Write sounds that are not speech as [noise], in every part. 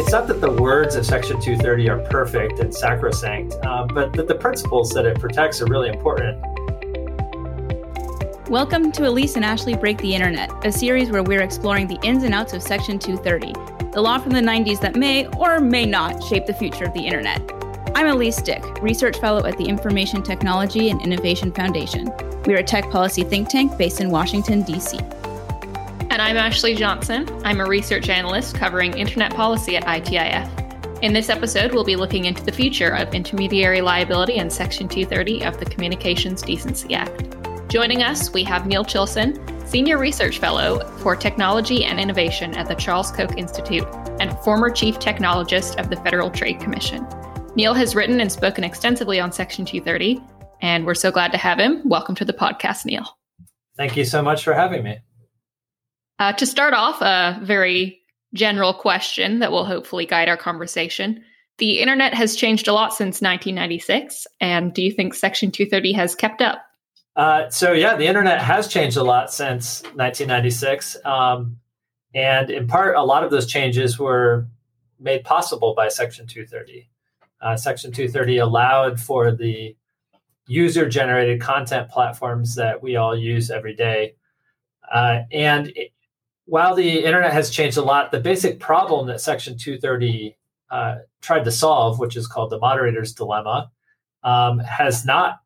it's not that the words of Section 230 are perfect and sacrosanct, um, but that the principles that it protects are really important. Welcome to Ellysse and Ashley Break the Internet, a series where we're exploring the ins and outs of Section 230, the law from the 90s that may or may not shape the future of the Internet. I'm Ellysse Dick, Research Fellow at the Information Technology and Innovation Foundation. We're a tech policy think tank based in Washington, D.C. And I'm Ashley Johnson. I'm a research analyst covering internet policy at ITIF. In this episode, we'll be looking into the future of intermediary liability and Section 230 of the Communications Decency Act. Joining us, we have Neil Chilson, Senior Research Fellow for Technology and Innovation at the Charles Koch Institute and former Chief Technologist of the Federal Trade Commission. Neil has written and spoken extensively on Section 230, and we're so glad to have him. Welcome to the podcast, Neil. Thank you so much for having me. Uh, to start off, a very general question that will hopefully guide our conversation. The internet has changed a lot since 1996, and do you think Section 230 has kept up? Uh, so, yeah, the internet has changed a lot since 1996. Um, and in part, a lot of those changes were made possible by Section 230. Uh, Section 230 allowed for the user generated content platforms that we all use every day. Uh, and while the internet has changed a lot, the basic problem that Section 230 uh, tried to solve, which is called the moderator's dilemma, um, has not,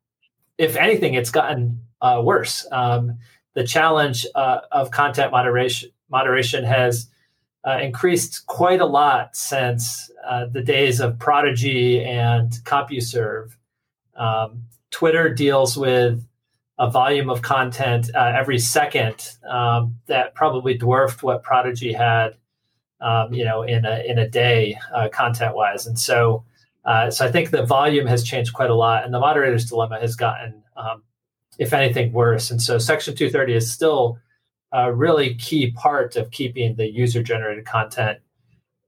if anything, it's gotten uh, worse. Um, the challenge uh, of content moderation moderation has uh, increased quite a lot since uh, the days of Prodigy and CompuServe. Um, Twitter deals with a volume of content uh, every second um, that probably dwarfed what Prodigy had, um, you know, in a in a day, uh, content wise. And so, uh, so I think the volume has changed quite a lot, and the moderator's dilemma has gotten, um, if anything, worse. And so, Section 230 is still a really key part of keeping the user generated content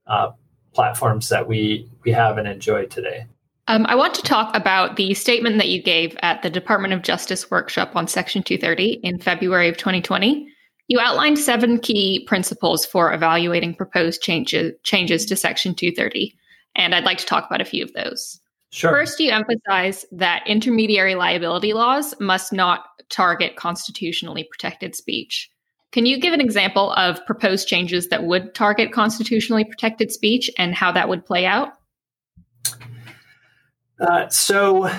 uh, platforms that we we have and enjoy today. Um, I want to talk about the statement that you gave at the Department of Justice workshop on Section 230 in February of 2020. You outlined seven key principles for evaluating proposed changes, changes to Section 230, and I'd like to talk about a few of those. Sure. First, you emphasize that intermediary liability laws must not target constitutionally protected speech. Can you give an example of proposed changes that would target constitutionally protected speech and how that would play out? Uh, so,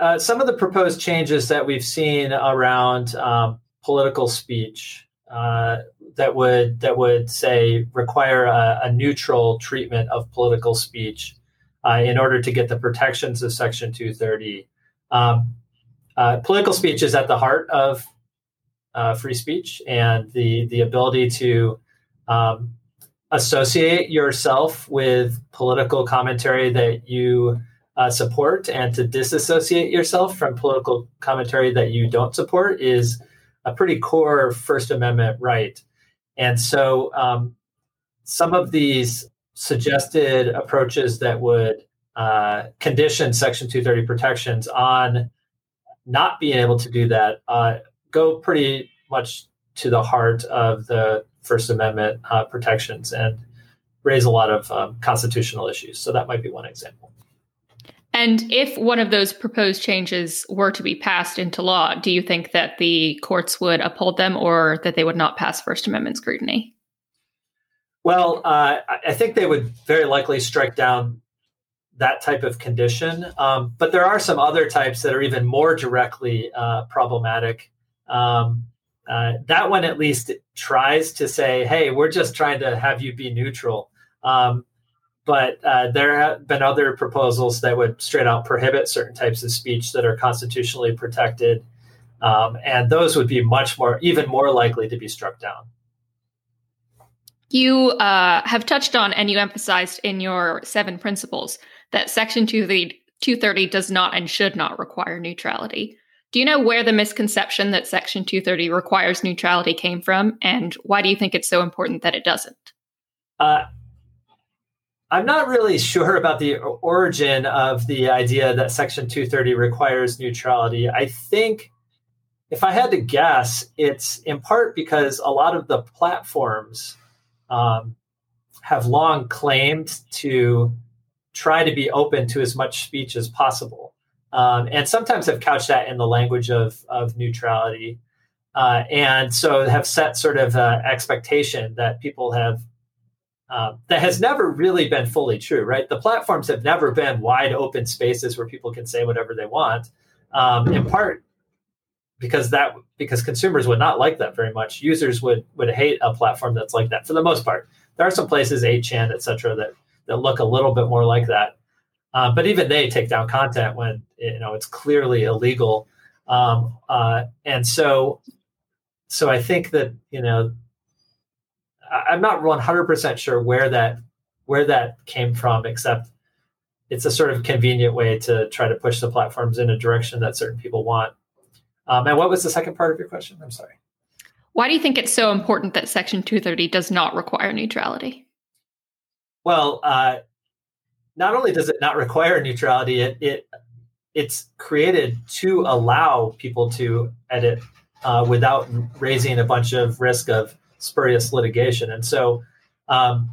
uh, some of the proposed changes that we've seen around um, political speech uh, that would that would say require a, a neutral treatment of political speech uh, in order to get the protections of Section 230. Um, uh, political speech is at the heart of free speech and the the ability to um, associate yourself with political commentary that you uh, support and to disassociate yourself from political commentary that you don't support is a pretty core First Amendment right. And so um, some of these suggested approaches that would uh, condition Section 230 protections on not being able to do that uh, go pretty much to the heart of the First Amendment uh, protections and raise a lot of um, constitutional issues. So that might be one example. And if one of those proposed changes were to be passed into law, do you think that the courts would uphold them or that they would not pass First Amendment scrutiny? Well, uh, I think they would very likely strike down that type of condition. Um, but there are some other types that are even more directly uh, problematic. Um, uh, that one at least tries to say, hey, we're just trying to have you be neutral. Um, but uh, there have been other proposals that would straight out prohibit certain types of speech that are constitutionally protected. Um, and those would be much more, even more likely to be struck down. You uh, have touched on and you emphasized in your seven principles that Section 230 does not and should not require neutrality. Do you know where the misconception that Section 230 requires neutrality came from, and why do you think it's so important that it doesn't? Uh, I'm not really sure about the origin of the idea that Section 230 requires neutrality. I think, if I had to guess, it's in part because a lot of the platforms um, have long claimed to try to be open to as much speech as possible, um, and sometimes have couched that in the language of of neutrality, uh, and so have set sort of uh, expectation that people have. Um, that has never really been fully true, right? The platforms have never been wide open spaces where people can say whatever they want. Um, in part because that because consumers would not like that very much. Users would would hate a platform that's like that for the most part. There are some places, 8chan, et cetera, that that look a little bit more like that. Um, but even they take down content when you know it's clearly illegal. Um, uh, and so, so I think that you know, I'm not 100 percent sure where that where that came from, except it's a sort of convenient way to try to push the platforms in a direction that certain people want. Um, and what was the second part of your question? I'm sorry. Why do you think it's so important that Section 230 does not require neutrality? Well, uh, not only does it not require neutrality, it, it it's created to allow people to edit uh, without raising a bunch of risk of spurious litigation. And so, um,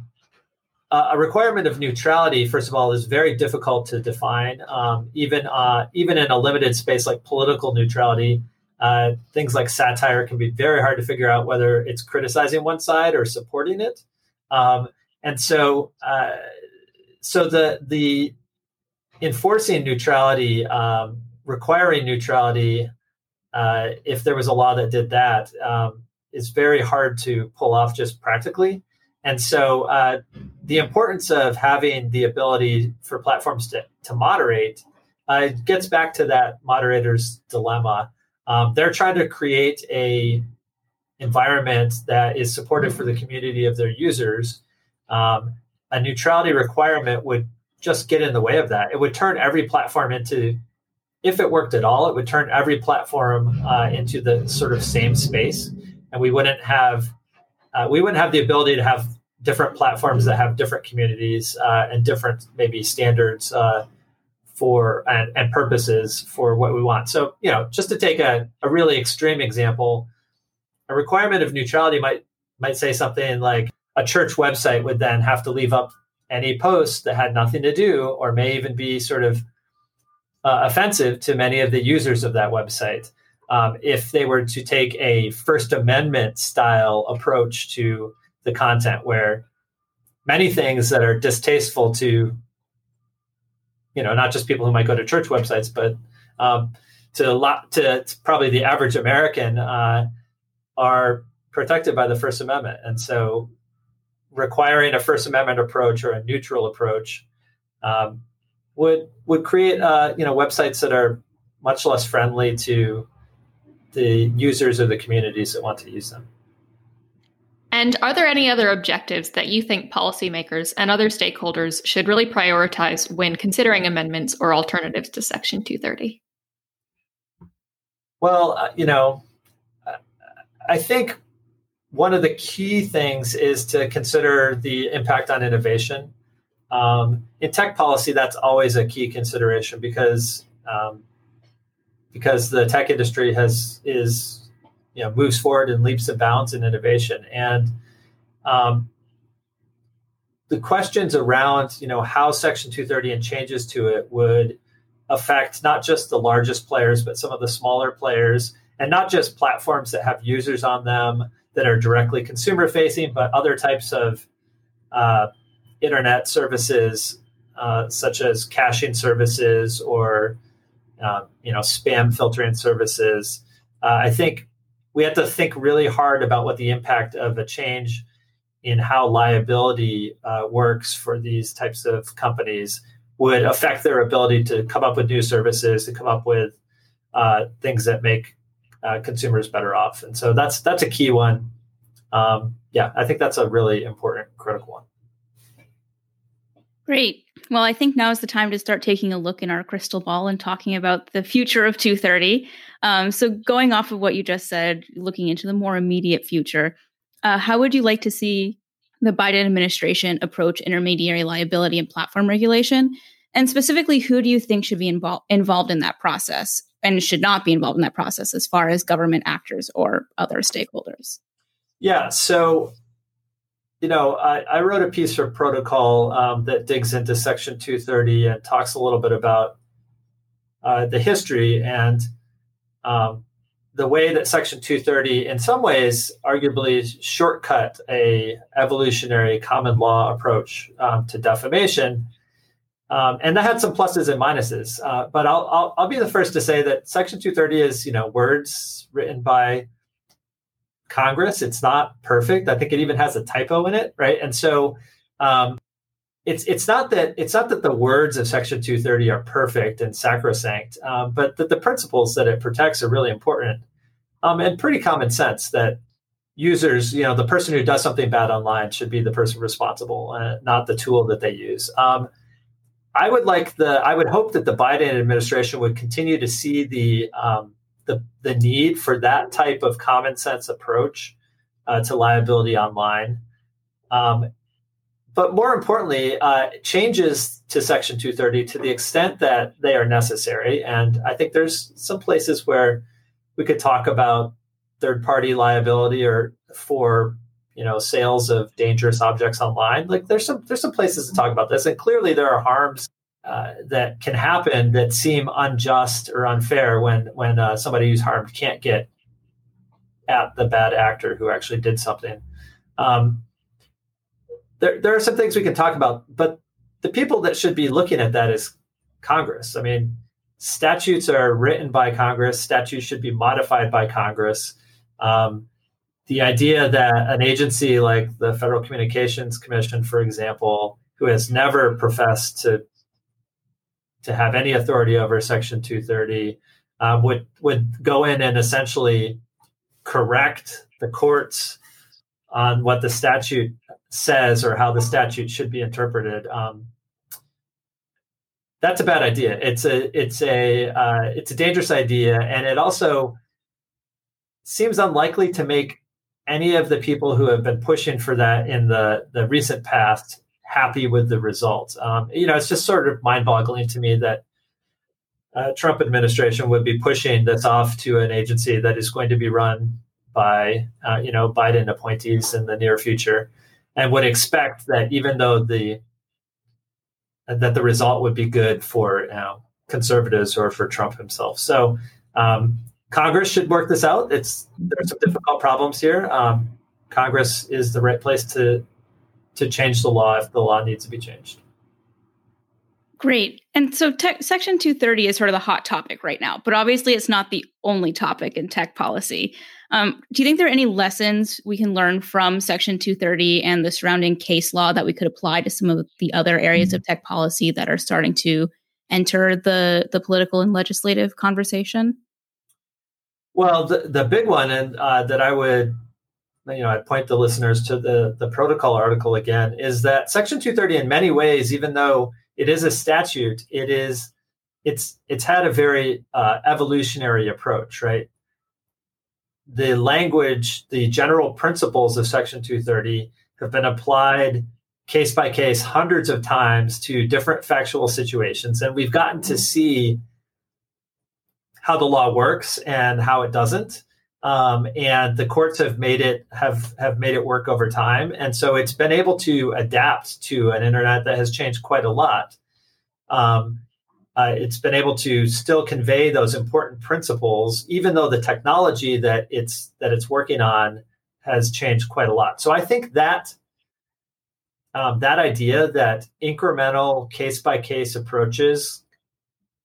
a requirement of neutrality, first of all, is very difficult to define. Um, even uh, even in a limited space like political neutrality, uh, things like satire can be very hard to figure out whether it's criticizing one side or supporting it. Um, and so, uh, so the the enforcing neutrality, um, requiring neutrality, uh, if there was a law that did that, um, is very hard to pull off just practically. And so uh, the importance of having the ability for platforms to, to moderate uh, gets back to that moderator's dilemma. Um, they're trying to create a environment that is supportive for the community of their users. Um, a neutrality requirement would just get in the way of that. It would turn every platform into, if it worked at all, it would turn every platform uh, into the sort of same space, and we wouldn't have uh, we wouldn't have the ability to have different platforms that have different communities uh, and different maybe standards uh, for and, and, purposes for what we want. So, you know, just to take a, a really extreme example, a requirement of neutrality might might say something like a church website would then have to leave up any posts that had nothing to do or may even be sort of uh, offensive to many of the users of that website. Um, if they were to take a First Amendment style approach to the content where many things that are distasteful to you know not just people who might go to church websites but um, to a lot to, to, probably the average american uh, are protected by the first amendment. And so requiring a first amendment approach or a neutral approach um, would would create uh, you know websites that are much less friendly to the users or the communities that want to use them and are there any other objectives that you think policymakers and other stakeholders should really prioritize when considering amendments or alternatives to Section 230? Well, uh, you know, I think one of the key things is to consider the impact on innovation. Um, in tech policy, that's always a key consideration because um, because the tech industry has is you know moves forward in leaps and bounds in innovation. And um, the questions around you know how section 230 and changes to it would affect not just the largest players but some of the smaller players and not just platforms that have users on them that are directly consumer facing but other types of uh, internet services uh, such as caching services or uh, you know spam filtering services uh, i think we have to think really hard about what the impact of a change in how liability uh, works for these types of companies would affect their ability to come up with new services, to come up with uh, things that make uh, consumers better off. And so that's that's a key one. Um, yeah, I think that's a really important, critical one. Great. Well, I think now is the time to start taking a look in our crystal ball and talking about the future of 230. Um, so, going off of what you just said, looking into the more immediate future, uh, how would you like to see the Biden administration approach intermediary liability and platform regulation? And specifically, who do you think should be involved involved in that process and should not be involved in that process as far as government actors or other stakeholders? Yeah. So you know, I, I, wrote a piece for Protocol um, that digs into Section 230 and talks a little bit about uh, the history and um, the way that Section 230, in some ways, arguably shortcut a evolutionary common law approach um, to defamation. Um, and that had some pluses and minuses. Uh, but I'll, I'll, I'll be the first to say that Section 230 is you know words written by Congress. It's not perfect. I think it even has a typo in it, right? And so um, it's it's not that it's not that the words of Section 230 are perfect and sacrosanct, um, but that the principles that it protects are really important um, and pretty common sense that users, you know, the person who does something bad online should be the person responsible, uh, not the tool that they use. Um, I would like the I would hope that the Biden administration would continue to see the um, the, the need for that type of common sense approach uh, to liability online. Um, but more importantly, uh, changes to Section 230 to the extent that they are necessary. And I think there's some places where we could talk about third party liability or for you know sales of dangerous objects online like there's some there's some places to talk about this and clearly there are harms uh, that can happen that seem unjust or unfair when when uh, somebody who's harmed can't get at the bad actor who actually did something. Um, there, there are some things we can talk about, but the people that should be looking at that is Congress. I mean, statutes are written by Congress. Statutes should be modified by Congress. Um, the idea that an agency like the Federal Communications Commission, for example, who has never professed to to have any authority over Section 230 um, would would go in and essentially correct the courts on what the statute says or how the statute should be interpreted. Um, that's a bad idea. It's a it's a uh, it's a dangerous idea, and it also seems unlikely to make any of the people who have been pushing for that in the the recent past happy with the results. Um, you know, it's just sort of mind-boggling to me that uh, Trump administration would be pushing this off to an agency that is going to be run by uh, you know Biden appointees in the near future, and would expect that even though the that the result would be good for you know, conservatives or for Trump himself. So um, Congress should work this out. It's there's some difficult problems here. Um, Congress is the right place to to change the law if the law needs to be changed. Great. And so tech, Section 230 is sort of the hot topic right now, but obviously it's not the only topic in tech policy. Um, do you think there are any lessons we can learn from Section 230 and the surrounding case law that we could apply to some of the other areas of tech policy that are starting to enter the, the political and legislative conversation? Well, the, the big one and uh, that I would you know, I'd point the listeners to the, the protocol article again, is that Section 230 in many ways, even though it is a statute, it is it's it's had a very uh, evolutionary approach, right? The language, the general principles of Section 230 have been applied case by case hundreds of times to different factual situations, and we've gotten to see how the law works and how it doesn't um, and the courts have made it have have made it work over time, and so it's been able to adapt to an internet that has changed quite a lot. Um, uh, it's been able to still convey those important principles, even though the technology that it's that it's working on has changed quite a lot. So I think that um, that idea that incremental case by case approaches,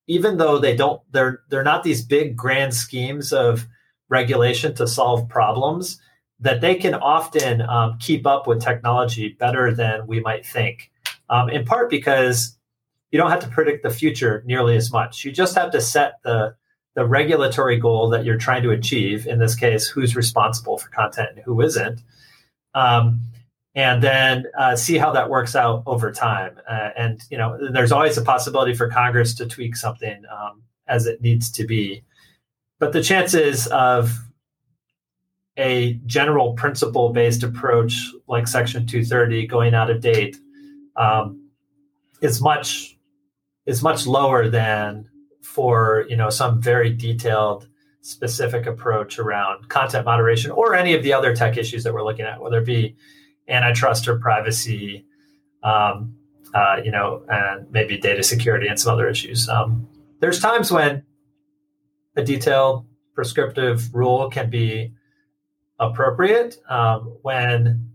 even though they don't, they're they're not these big grand schemes of regulation to solve problems that they can often um, keep up with technology better than we might think. Um, in part because you don't have to predict the future nearly as much. You just have to set the the regulatory goal that you're trying to achieve. In this case, who's responsible for content and who isn't, um, and then uh, see how that works out over time. Uh, and you know, there's always a possibility for Congress to tweak something um, as it needs to be. But the chances of a general principle based approach like Section 230 going out of date um, is much is much lower than for you know some very detailed specific approach around content moderation or any of the other tech issues that we're looking at, whether it be antitrust or privacy, um, uh, you know, and maybe data security and some other issues. Um, there's times when a detailed prescriptive rule can be appropriate um, when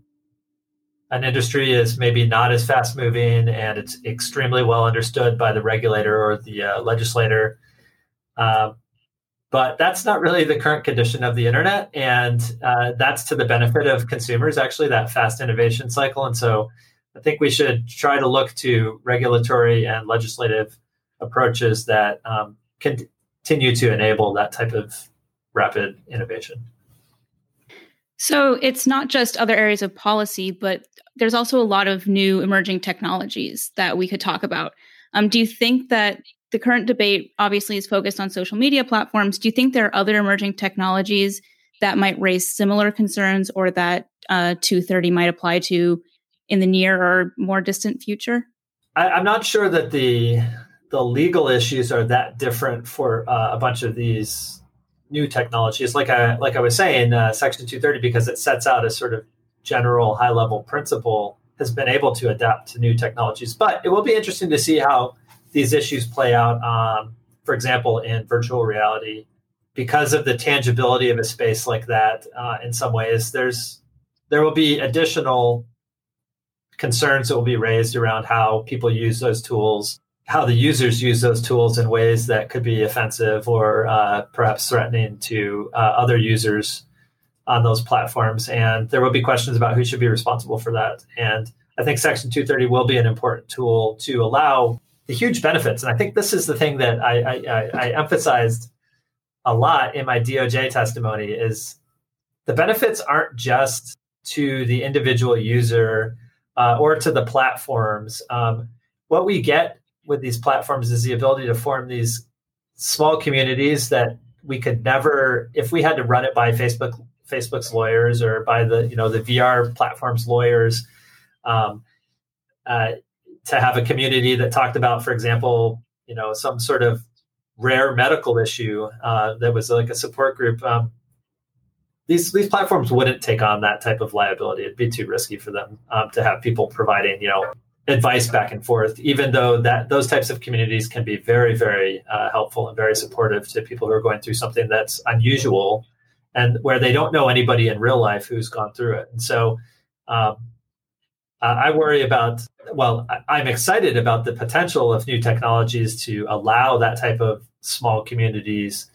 an industry is maybe not as fast moving and it's extremely well understood by the regulator or the uh, legislator. Uh, but that's not really the current condition of the internet. And uh, that's to the benefit of consumers, actually, that fast innovation cycle. And so I think we should try to look to regulatory and legislative approaches that um, continue to enable that type of rapid innovation. So it's not just other areas of policy, but there's also a lot of new emerging technologies that we could talk about. Um, do you think that the current debate obviously is focused on social media platforms? Do you think there are other emerging technologies that might raise similar concerns or that uh, 230 might apply to in the near or more distant future? I, am not sure that the the legal issues are that different for uh, a bunch of these new technologies. Like I like I was saying, uh, Section 230 because it sets out a sort of general high level principle has been able to adapt to new technologies. But it will be interesting to see how these issues play out. Um, for example, in virtual reality, because of the tangibility of a space like that, uh, in some ways, there's there will be additional concerns that will be raised around how people use those tools how the users use those tools in ways that could be offensive or uh, perhaps threatening to uh, other users on those platforms. And there will be questions about who should be responsible for that. And I think Section 230 will be an important tool to allow the huge benefits. And I think this is the thing that I, I, I emphasized a lot in my DOJ testimony is the benefits aren't just to the individual user uh, or to the platforms. Um, what we get with these platforms is the ability to form these small communities that we could never if we had to run it by facebook facebook's lawyers or by the you know the vr platforms lawyers um, uh, to have a community that talked about for example you know some sort of rare medical issue uh, that was like a support group um, these these platforms wouldn't take on that type of liability. It'd be too risky for them um, to have people providing you know advice back and forth, even though that those types of communities can be very, very uh, helpful and very supportive to people who are going through something that's unusual and where they don't know anybody in real life who's gone through it. And so um, I worry about, well, I'm excited about the potential of new technologies to allow that type of small communities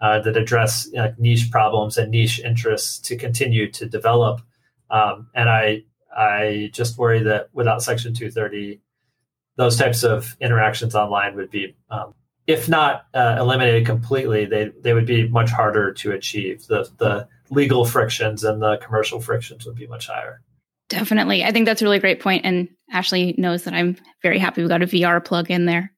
uh, that address you know, niche problems and niche interests to continue to develop. Um, and I I just worry that without Section 230, those types of interactions online would be, um, if not uh, eliminated completely, they they would be much harder to achieve. The the legal frictions and the commercial frictions would be much higher. Definitely, I think that's a really great point. and Ashley knows that I'm very happy we got a VR plug in there.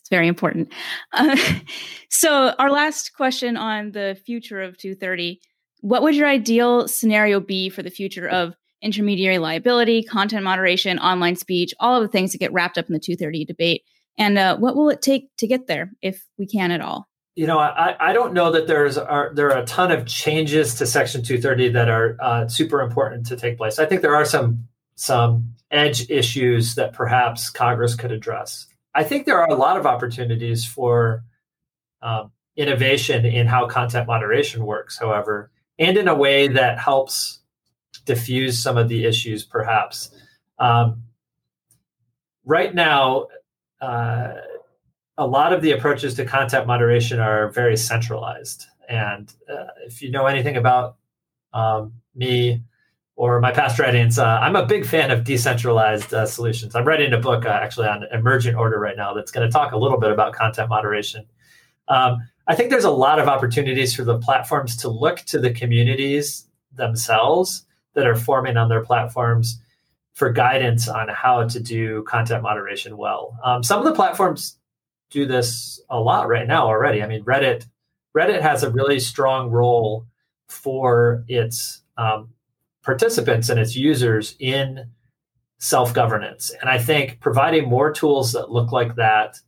It's very important. Uh, [laughs] so, our last question on the future of 230: What would your ideal scenario be for the future of intermediary liability, content moderation, online speech, all of the things that get wrapped up in the 230 debate. And uh, what will it take to get there, if we can at all? You know, I, I don't know that there's are, there are a ton of changes to Section 230 that are uh, super important to take place. I think there are some some edge issues that perhaps Congress could address. I think there are a lot of opportunities for um, innovation in how content moderation works, however, and in a way that helps diffuse some of the issues, perhaps. Um, right now, uh, a lot of the approaches to content moderation are very centralized. And uh, if you know anything about um, me or my past writings, uh, I'm a big fan of decentralized uh, solutions. I'm writing a book uh, actually on emergent order right now that's going to talk a little bit about content moderation. Um, I think there's a lot of opportunities for the platforms to look to the communities themselves that are forming on their platforms for guidance on how to do content moderation well. Um, some of the platforms do this a lot right now already. I mean, Reddit Reddit has a really strong role for its um, participants and its users in self governance, and I think providing more tools that look like that.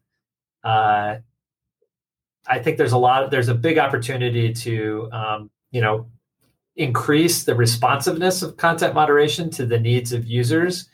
Uh, I think there's a lot. There's a big opportunity to, um, you know, increase the responsiveness of content moderation to the needs of users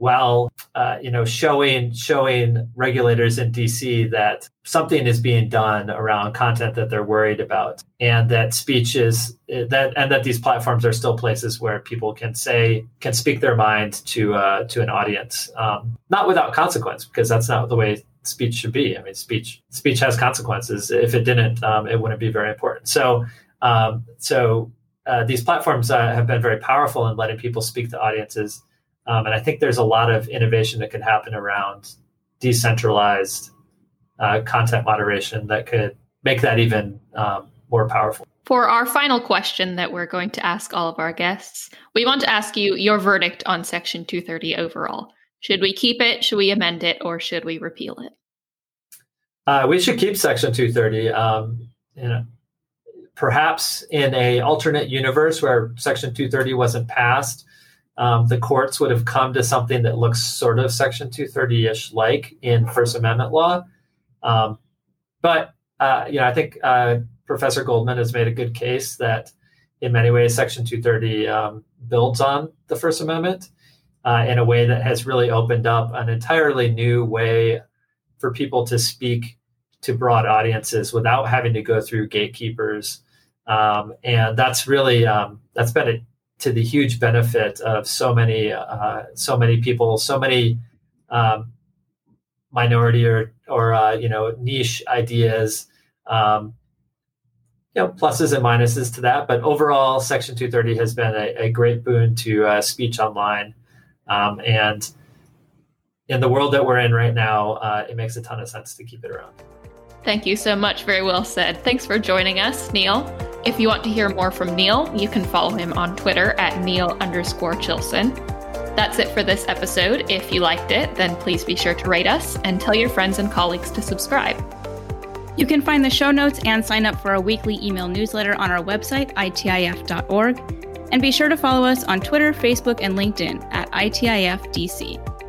while uh, you know showing showing regulators in DC that something is being done around content that they're worried about, and that speech is that and that these platforms are still places where people can say can speak their mind to uh, to an audience, um, not without consequence, because that's not the way speech should be. I mean, speech speech has consequences. If it didn't, um, it wouldn't be very important. So um, so uh, these platforms uh, have been very powerful in letting people speak to audiences um, and I think there's a lot of innovation that could happen around decentralized uh, content moderation that could make that even um, more powerful. For our final question that we're going to ask all of our guests, we want to ask you your verdict on Section 230 overall. Should we keep it? Should we amend it? Or should we repeal it? Uh, we should keep Section 230. Um, you know, perhaps in a alternate universe where Section 230 wasn't passed, um, the courts would have come to something that looks sort of Section 230-ish like in First Amendment law. Um, but uh, you know, I think uh, Professor Goldman has made a good case that in many ways Section 230 um, builds on the First Amendment uh, in a way that has really opened up an entirely new way for people to speak to broad audiences without having to go through gatekeepers. Um, and that's really um, that's been a to the huge benefit of so many uh, so many people, so many um, minority or or uh, you know niche ideas. Um, you know, pluses and minuses to that, but overall, Section 230 has been a, a great boon to uh, speech online, um, and in the world that we're in right now, uh, it makes a ton of sense to keep it around. Thank you so much. Very well said. Thanks for joining us, Neil. If you want to hear more from Neil, you can follow him on Twitter at Neil underscore Chilson. That's it for this episode. If you liked it, then please be sure to rate us and tell your friends and colleagues to subscribe. You can find the show notes and sign up for our weekly email newsletter on our website, itif.org. And be sure to follow us on Twitter, Facebook, and LinkedIn at ITIFDC.